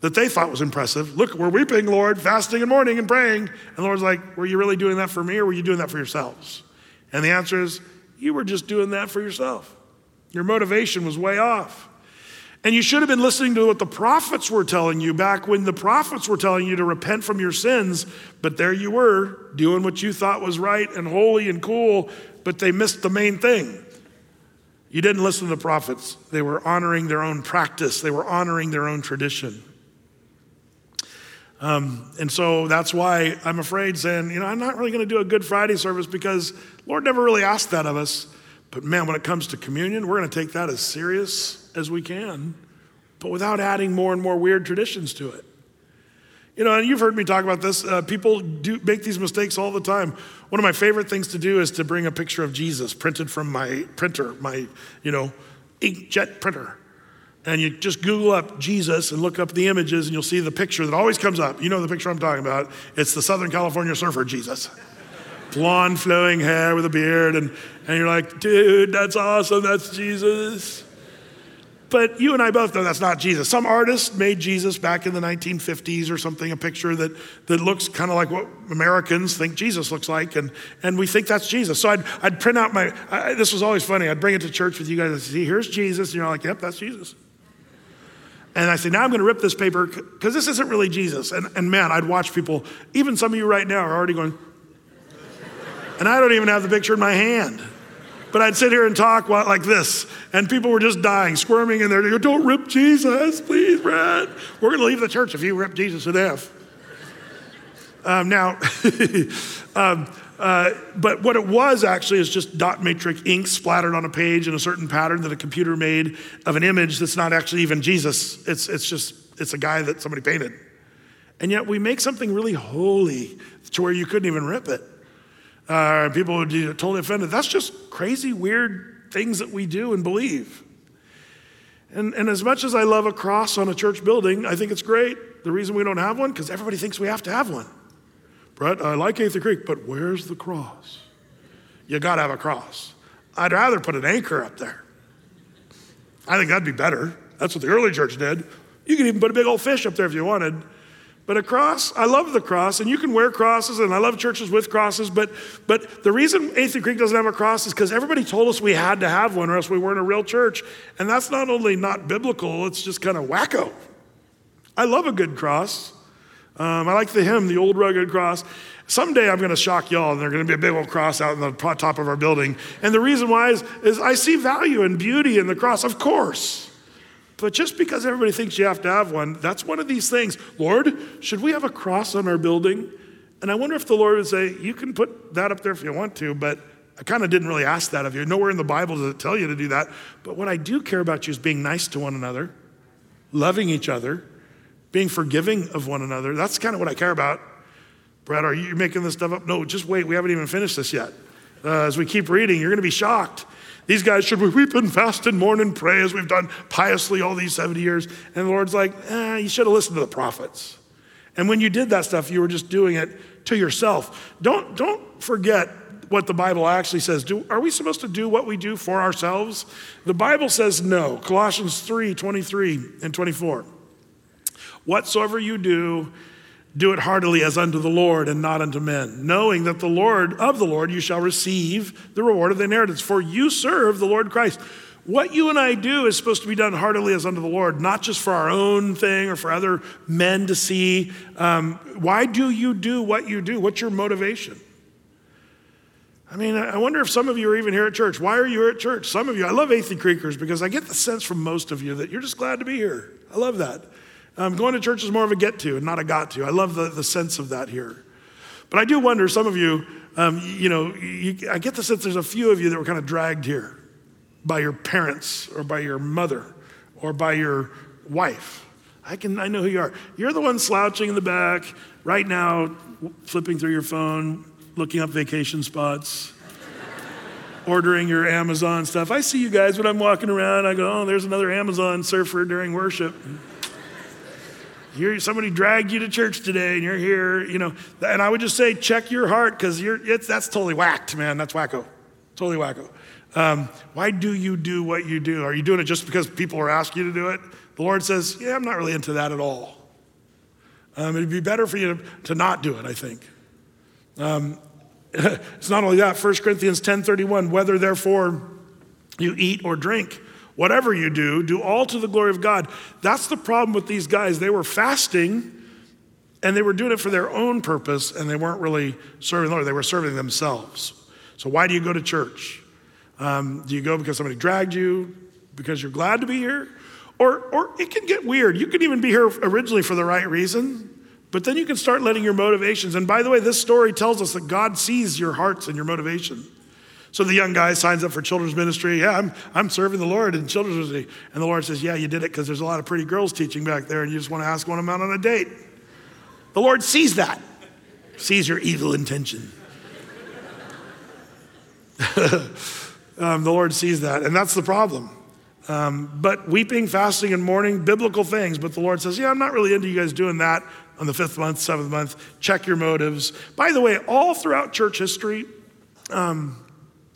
that they thought was impressive. Look, we're weeping, Lord, fasting and mourning and praying. And the Lord's like, Were you really doing that for me or were you doing that for yourselves? And the answer is, You were just doing that for yourself. Your motivation was way off. And you should have been listening to what the prophets were telling you back when the prophets were telling you to repent from your sins. But there you were, doing what you thought was right and holy and cool, but they missed the main thing. You didn't listen to the prophets. They were honoring their own practice, they were honoring their own tradition. Um, and so that's why I'm afraid saying, you know, I'm not really going to do a Good Friday service because Lord never really asked that of us. But man, when it comes to communion, we're going to take that as serious as we can, but without adding more and more weird traditions to it. You know, and you've heard me talk about this. Uh, people do make these mistakes all the time. One of my favorite things to do is to bring a picture of Jesus printed from my printer, my, you know, inkjet printer. And you just Google up Jesus and look up the images, and you'll see the picture that always comes up. You know the picture I'm talking about. It's the Southern California surfer Jesus. Blonde, flowing hair with a beard. And, and you're like, dude, that's awesome. That's Jesus. But you and I both know that's not Jesus. Some artist made Jesus back in the 1950s or something, a picture that, that looks kind of like what Americans think Jesus looks like, and, and we think that's Jesus. So I'd, I'd print out my, I, this was always funny. I'd bring it to church with you guys and see, here's Jesus. And you're like, yep, that's Jesus. And I say, now I'm going to rip this paper because this isn't really Jesus. And, and man, I'd watch people, even some of you right now are already going, and I don't even have the picture in my hand. But I'd sit here and talk like this, and people were just dying, squirming in there. Go, Don't rip Jesus, please, Brett. We're going to leave the church if you rip Jesus to death. Um, now, um, uh, but what it was actually is just dot matrix ink splattered on a page in a certain pattern that a computer made of an image that's not actually even Jesus. It's, it's just, it's a guy that somebody painted. And yet we make something really holy to where you couldn't even rip it. Uh, people would be totally offended. That's just crazy, weird things that we do and believe. And, and as much as I love a cross on a church building, I think it's great. The reason we don't have one, because everybody thinks we have to have one. Brett, I like Athey Creek, but where's the cross? You got to have a cross. I'd rather put an anchor up there. I think that'd be better. That's what the early church did. You could even put a big old fish up there if you wanted. But a cross, I love the cross, and you can wear crosses, and I love churches with crosses. But, but the reason Athey Creek doesn't have a cross is because everybody told us we had to have one, or else we weren't a real church. And that's not only not biblical, it's just kind of wacko. I love a good cross. Um, I like the hymn, the old rugged cross. Someday I'm going to shock y'all, and there's going to be a big old cross out in the top of our building. And the reason why is, is I see value and beauty in the cross, of course. But just because everybody thinks you have to have one, that's one of these things. Lord, should we have a cross on our building? And I wonder if the Lord would say, You can put that up there if you want to, but I kind of didn't really ask that of you. Nowhere in the Bible does it tell you to do that. But what I do care about you is being nice to one another, loving each other, being forgiving of one another. That's kind of what I care about. Brett, are you making this stuff up? No, just wait. We haven't even finished this yet. Uh, as we keep reading, you're going to be shocked these guys should weep and fast and mourn and pray as we've done piously all these 70 years. And the Lord's like, eh, you should have listened to the prophets. And when you did that stuff, you were just doing it to yourself. Don't, don't forget what the Bible actually says. Do, are we supposed to do what we do for ourselves? The Bible says no. Colossians 3 23 and 24. Whatsoever you do, do it heartily as unto the Lord and not unto men, knowing that the Lord of the Lord you shall receive the reward of the inheritance, for you serve the Lord Christ. What you and I do is supposed to be done heartily as unto the Lord, not just for our own thing or for other men to see. Um, why do you do what you do? What's your motivation? I mean, I wonder if some of you are even here at church. Why are you here at church? Some of you, I love Athey Creekers because I get the sense from most of you that you're just glad to be here. I love that. Um, going to church is more of a get to and not a got to. I love the, the sense of that here. But I do wonder, some of you, um, you know, you, I get the sense there's a few of you that were kind of dragged here by your parents or by your mother or by your wife. I can I know who you are. You're the one slouching in the back right now, flipping through your phone, looking up vacation spots, ordering your Amazon stuff. I see you guys when I'm walking around. I go, oh, there's another Amazon surfer during worship. You're, somebody dragged you to church today and you're here, you know. And I would just say, check your heart because you're, it's, that's totally whacked, man. That's wacko. Totally wacko. Um, why do you do what you do? Are you doing it just because people are asking you to do it? The Lord says, yeah, I'm not really into that at all. Um, it'd be better for you to, to not do it, I think. Um, it's not only that, 1 Corinthians 10.31, whether therefore you eat or drink, whatever you do, do all to the glory of God. That's the problem with these guys. They were fasting and they were doing it for their own purpose and they weren't really serving the Lord. They were serving themselves. So why do you go to church? Um, do you go because somebody dragged you? Because you're glad to be here? Or, or it can get weird. You can even be here originally for the right reason, but then you can start letting your motivations. And by the way, this story tells us that God sees your hearts and your motivation. So the young guy signs up for children's ministry. Yeah, I'm, I'm serving the Lord in children's ministry. And the Lord says, Yeah, you did it because there's a lot of pretty girls teaching back there, and you just want to ask one of them out on a date. The Lord sees that, sees your evil intention. um, the Lord sees that, and that's the problem. Um, but weeping, fasting, and mourning, biblical things. But the Lord says, Yeah, I'm not really into you guys doing that on the fifth month, seventh month. Check your motives. By the way, all throughout church history, um,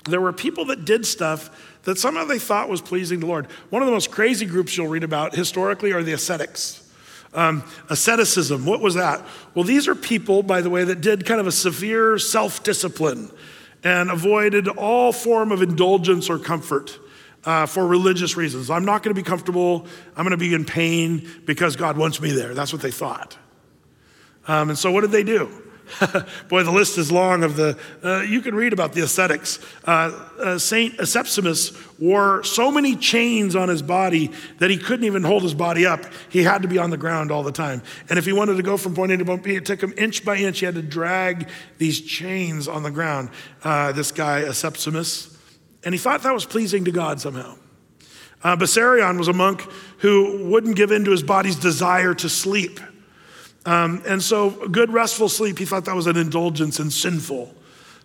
there were people that did stuff that somehow they thought was pleasing to the Lord. One of the most crazy groups you'll read about historically are the ascetics. Um, asceticism, what was that? Well, these are people, by the way, that did kind of a severe self discipline and avoided all form of indulgence or comfort uh, for religious reasons. I'm not going to be comfortable. I'm going to be in pain because God wants me there. That's what they thought. Um, and so, what did they do? Boy, the list is long of the, uh, you can read about the ascetics. Uh, uh, Saint Acepsimas wore so many chains on his body that he couldn't even hold his body up. He had to be on the ground all the time. And if he wanted to go from point A to point B, it took him inch by inch. He had to drag these chains on the ground. Uh, this guy, Acepsimas. And he thought that was pleasing to God somehow. Uh, Bessarion was a monk who wouldn't give in to his body's desire to sleep. Um, and so, good restful sleep, he thought that was an indulgence and sinful.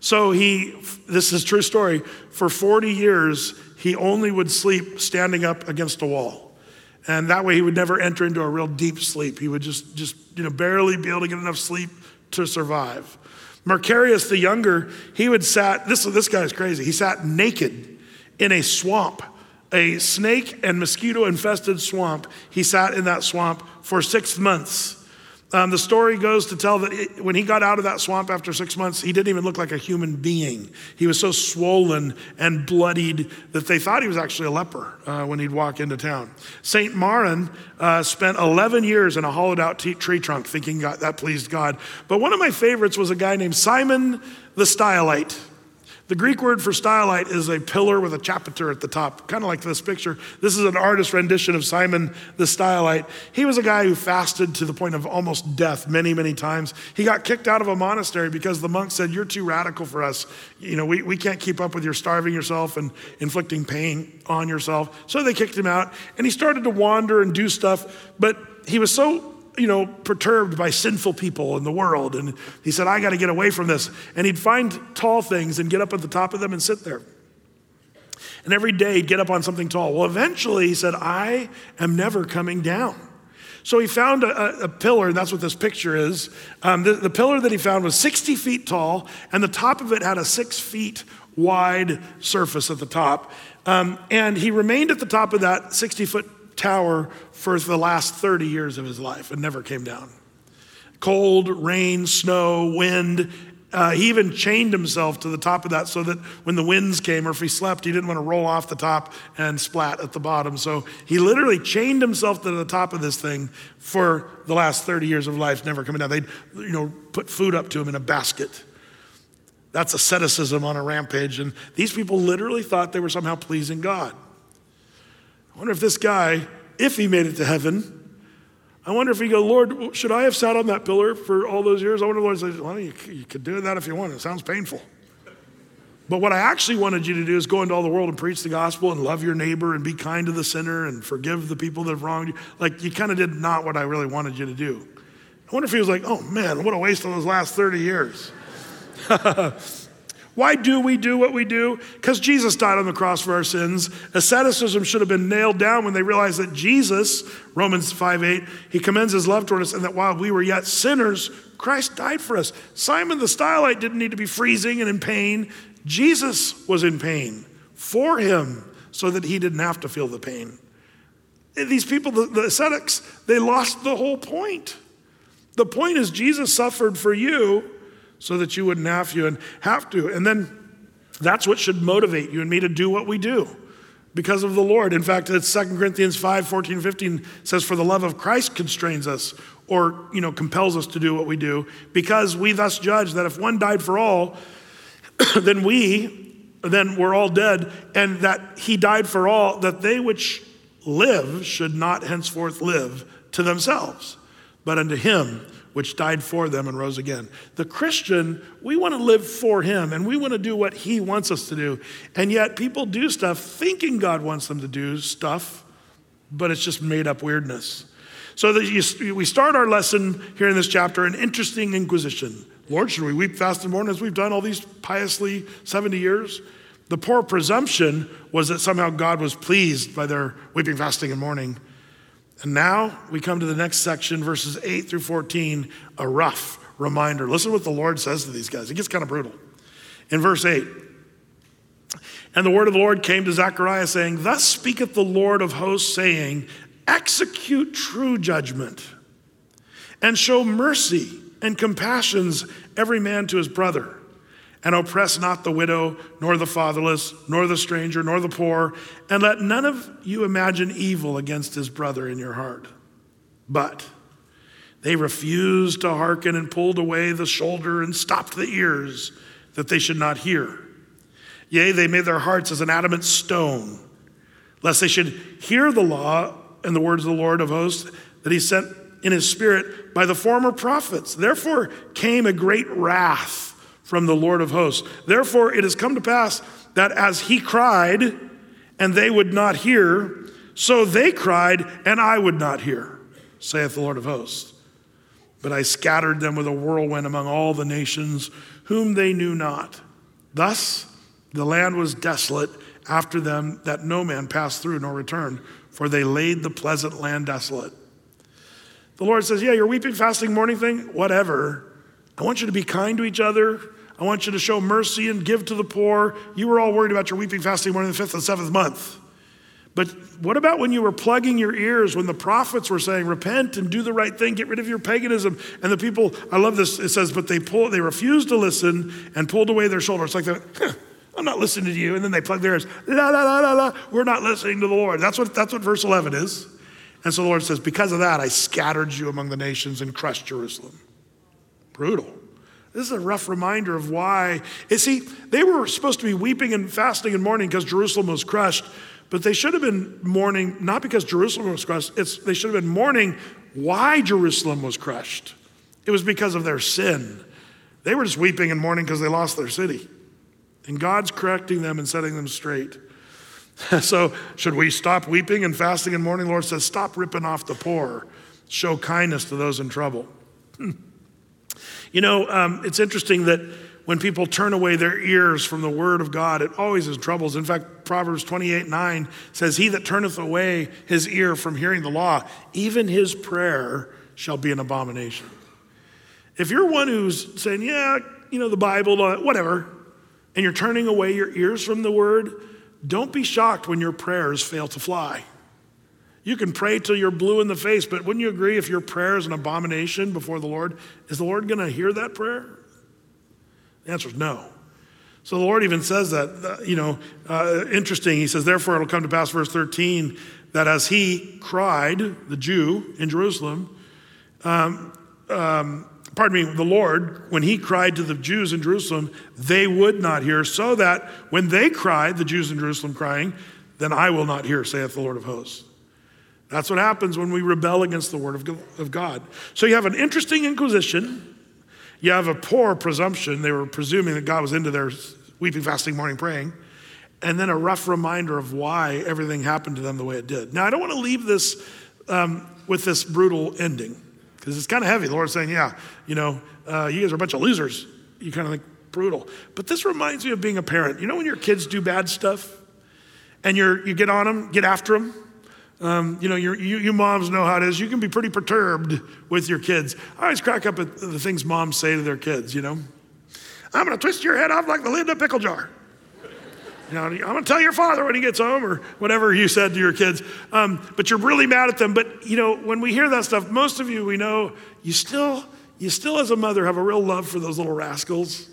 So, he, this is true story, for 40 years, he only would sleep standing up against a wall. And that way, he would never enter into a real deep sleep. He would just, just you know, barely be able to get enough sleep to survive. Macarius the younger, he would sat, this, this guy is crazy. He sat naked in a swamp, a snake and mosquito infested swamp. He sat in that swamp for six months. Um, the story goes to tell that it, when he got out of that swamp after six months, he didn't even look like a human being. He was so swollen and bloodied that they thought he was actually a leper uh, when he'd walk into town. St. Maron uh, spent 11 years in a hollowed out t- tree trunk thinking God, that pleased God. But one of my favorites was a guy named Simon the Stylite. The Greek word for stylite is a pillar with a chapiter at the top, kind of like this picture. This is an artist rendition of Simon the Stylite. He was a guy who fasted to the point of almost death many, many times. He got kicked out of a monastery because the monks said, You're too radical for us. You know, we, we can't keep up with your starving yourself and inflicting pain on yourself. So they kicked him out, and he started to wander and do stuff, but he was so you know, perturbed by sinful people in the world. And he said, I got to get away from this. And he'd find tall things and get up at the top of them and sit there. And every day he'd get up on something tall. Well, eventually he said, I am never coming down. So he found a, a pillar, and that's what this picture is. Um, the, the pillar that he found was 60 feet tall, and the top of it had a six feet wide surface at the top. Um, and he remained at the top of that 60 foot tower for the last 30 years of his life and never came down. Cold, rain, snow, wind. Uh, he even chained himself to the top of that so that when the winds came or if he slept, he didn't want to roll off the top and splat at the bottom. So he literally chained himself to the top of this thing for the last 30 years of life, never coming down. They'd, you know, put food up to him in a basket. That's asceticism on a rampage. And these people literally thought they were somehow pleasing God. I wonder if this guy, if he made it to heaven, I wonder if he go, Lord, should I have sat on that pillar for all those years? I wonder, Lord says, well, you, you could do that if you want. It sounds painful. But what I actually wanted you to do is go into all the world and preach the gospel and love your neighbor and be kind to the sinner and forgive the people that have wronged you. Like, you kind of did not what I really wanted you to do. I wonder if he was like, oh man, what a waste of those last 30 years. Why do we do what we do? Because Jesus died on the cross for our sins. Asceticism should have been nailed down when they realized that Jesus, Romans 5 8, he commends his love toward us, and that while we were yet sinners, Christ died for us. Simon the Stylite didn't need to be freezing and in pain. Jesus was in pain for him so that he didn't have to feel the pain. These people, the, the ascetics, they lost the whole point. The point is, Jesus suffered for you so that you wouldn't have to and have to. And then that's what should motivate you and me to do what we do because of the Lord. In fact, it's 2 Corinthians 5, 14, 15 says, For the love of Christ constrains us or, you know, compels us to do what we do, because we thus judge that if one died for all, then we, then we're all dead, and that he died for all, that they which live should not henceforth live to themselves, but unto him which died for them and rose again. The Christian, we want to live for him and we want to do what he wants us to do. And yet people do stuff thinking God wants them to do stuff, but it's just made up weirdness. So that you, we start our lesson here in this chapter, an interesting inquisition. Lord, should we weep, fast, and mourn as we've done all these piously 70 years? The poor presumption was that somehow God was pleased by their weeping, fasting, and mourning. And now we come to the next section, verses 8 through 14, a rough reminder. Listen to what the Lord says to these guys. It gets kind of brutal. In verse 8, and the word of the Lord came to Zechariah, saying, Thus speaketh the Lord of hosts, saying, Execute true judgment, and show mercy and compassions every man to his brother and oppress not the widow, nor the fatherless, nor the stranger, nor the poor, and let none of you imagine evil against his brother in your heart. But they refused to hearken and pulled away the shoulder and stopped the ears that they should not hear. Yea, they made their hearts as an adamant stone, lest they should hear the law and the words of the Lord of hosts that he sent in his spirit by the former prophets. Therefore came a great wrath from the Lord of hosts. Therefore, it has come to pass that as he cried and they would not hear, so they cried and I would not hear, saith the Lord of hosts. But I scattered them with a whirlwind among all the nations whom they knew not. Thus the land was desolate after them, that no man passed through nor returned, for they laid the pleasant land desolate. The Lord says, Yeah, you're weeping, fasting, mourning thing, whatever. I want you to be kind to each other. I want you to show mercy and give to the poor. You were all worried about your weeping, fasting, mourning the fifth and seventh month. But what about when you were plugging your ears when the prophets were saying, repent and do the right thing, get rid of your paganism? And the people, I love this, it says, but they pull, they refused to listen and pulled away their shoulders. It's like, huh, I'm not listening to you. And then they plug their ears, la, la, la, la, la. We're not listening to the Lord. That's what, that's what verse 11 is. And so the Lord says, because of that, I scattered you among the nations and crushed Jerusalem. Brutal. This is a rough reminder of why. You see, they were supposed to be weeping and fasting and mourning because Jerusalem was crushed, but they should have been mourning not because Jerusalem was crushed, it's, they should have been mourning why Jerusalem was crushed. It was because of their sin. They were just weeping and mourning because they lost their city. And God's correcting them and setting them straight. so, should we stop weeping and fasting and mourning? The Lord says, stop ripping off the poor, show kindness to those in trouble. You know, um, it's interesting that when people turn away their ears from the word of God, it always is troubles. In fact, Proverbs 28 9 says, He that turneth away his ear from hearing the law, even his prayer shall be an abomination. If you're one who's saying, Yeah, you know, the Bible, uh, whatever, and you're turning away your ears from the word, don't be shocked when your prayers fail to fly. You can pray till you're blue in the face, but wouldn't you agree if your prayer is an abomination before the Lord, is the Lord going to hear that prayer? The answer is no. So the Lord even says that, you know, uh, interesting. He says, Therefore it'll come to pass, verse 13, that as he cried, the Jew in Jerusalem, um, um, pardon me, the Lord, when he cried to the Jews in Jerusalem, they would not hear, so that when they cried, the Jews in Jerusalem crying, then I will not hear, saith the Lord of hosts. That's what happens when we rebel against the word of God. So you have an interesting inquisition. You have a poor presumption. They were presuming that God was into their weeping, fasting, morning, praying, and then a rough reminder of why everything happened to them the way it did. Now, I don't want to leave this um, with this brutal ending because it's kind of heavy. The Lord's saying, yeah, you know, uh, you guys are a bunch of losers. You kind of think brutal. But this reminds me of being a parent. You know when your kids do bad stuff and you're, you get on them, get after them? Um, you know, you, you moms know how it is. You can be pretty perturbed with your kids. I always crack up at the things moms say to their kids, you know. I'm going to twist your head off like the lid in a pickle jar. You know, I'm going to tell your father when he gets home or whatever you said to your kids. Um, but you're really mad at them. But, you know, when we hear that stuff, most of you, we know you still, you still as a mother have a real love for those little rascals.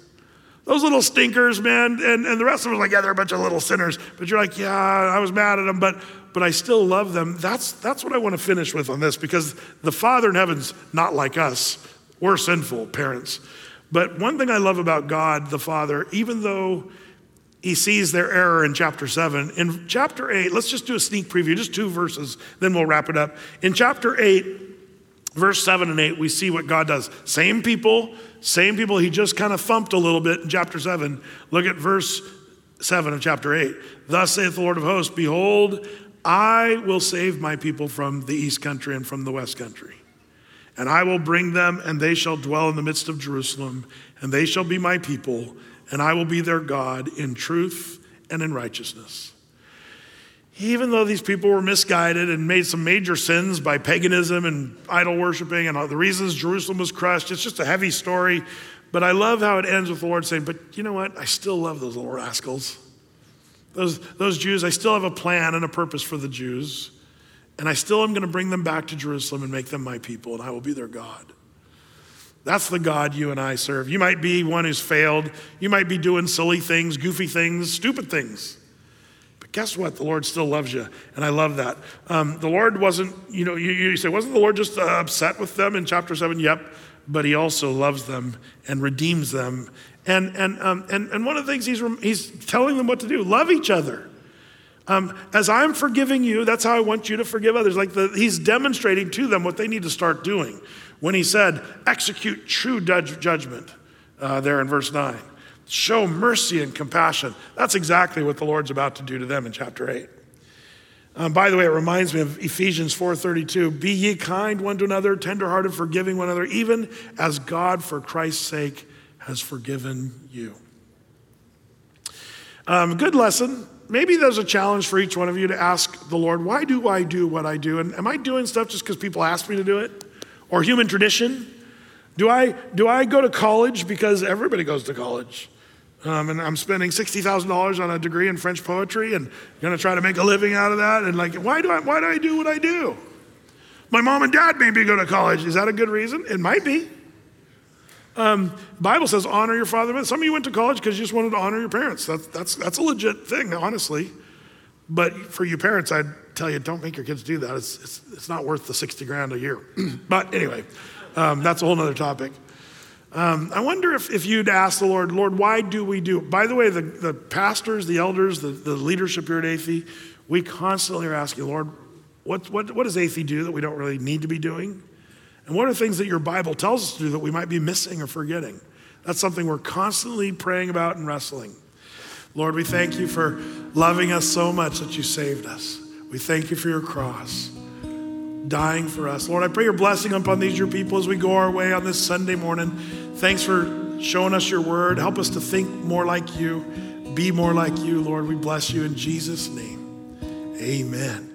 Those little stinkers, man. And, and the rest of are like, yeah, they're a bunch of little sinners. But you're like, yeah, I was mad at them, but, but I still love them. That's, that's what I want to finish with on this because the Father in heaven's not like us. We're sinful parents. But one thing I love about God, the Father, even though he sees their error in chapter 7. In chapter 8, let's just do a sneak preview, just two verses, then we'll wrap it up. In chapter 8, verse 7 and 8, we see what God does. Same people, same people. He just kind of thumped a little bit in chapter 7. Look at verse 7 of chapter 8. Thus saith the Lord of hosts, Behold, I will save my people from the east country and from the west country. And I will bring them, and they shall dwell in the midst of Jerusalem, and they shall be my people and I will be their God in truth and in righteousness. Even though these people were misguided and made some major sins by paganism and idol worshiping and all the reasons Jerusalem was crushed, it's just a heavy story. But I love how it ends with the Lord saying, But you know what? I still love those little rascals. Those, those Jews, I still have a plan and a purpose for the Jews. And I still am going to bring them back to Jerusalem and make them my people, and I will be their God. That's the God you and I serve. You might be one who's failed. You might be doing silly things, goofy things, stupid things. But guess what? The Lord still loves you. And I love that. Um, the Lord wasn't, you know, you, you say, wasn't the Lord just uh, upset with them in chapter 7? Yep. But he also loves them and redeems them. And, and, um, and, and one of the things he's, he's telling them what to do love each other. Um, as I'm forgiving you, that's how I want you to forgive others. Like the, he's demonstrating to them what they need to start doing when he said, execute true judgment, uh, there in verse 9. Show mercy and compassion. That's exactly what the Lord's about to do to them in chapter 8. Um, by the way, it reminds me of Ephesians 4:32. Be ye kind one to another, tenderhearted, forgiving one another, even as God, for Christ's sake, has forgiven you. Um, good lesson. Maybe there's a challenge for each one of you to ask the Lord, why do I do what I do? And am I doing stuff just because people ask me to do it? or human tradition? Do I, do I go to college because everybody goes to college? Um, and I'm spending $60,000 on a degree in French poetry and to try to make a living out of that. And like, why do, I, why do I do what I do? My mom and dad made me go to college. Is that a good reason? It might be. Um, Bible says honor your father and. Some of you went to college because you just wanted to honor your parents. That's, that's, that's a legit thing, honestly. But for you parents, I'd tell you, don't make your kids do that. It's, it's, it's not worth the 60 grand a year. but anyway, um, that's a whole other topic. Um, I wonder if, if you'd ask the Lord, Lord, why do we do? By the way, the, the pastors, the elders, the, the leadership here at Athey, we constantly are asking, Lord, what, what, what does Athey do that we don't really need to be doing? And what are things that your Bible tells us to do that we might be missing or forgetting? That's something we're constantly praying about and wrestling. Lord, we thank you for loving us so much that you saved us. We thank you for your cross, dying for us. Lord, I pray your blessing upon these your people as we go our way on this Sunday morning. Thanks for showing us your word. Help us to think more like you, be more like you, Lord. We bless you in Jesus' name. Amen.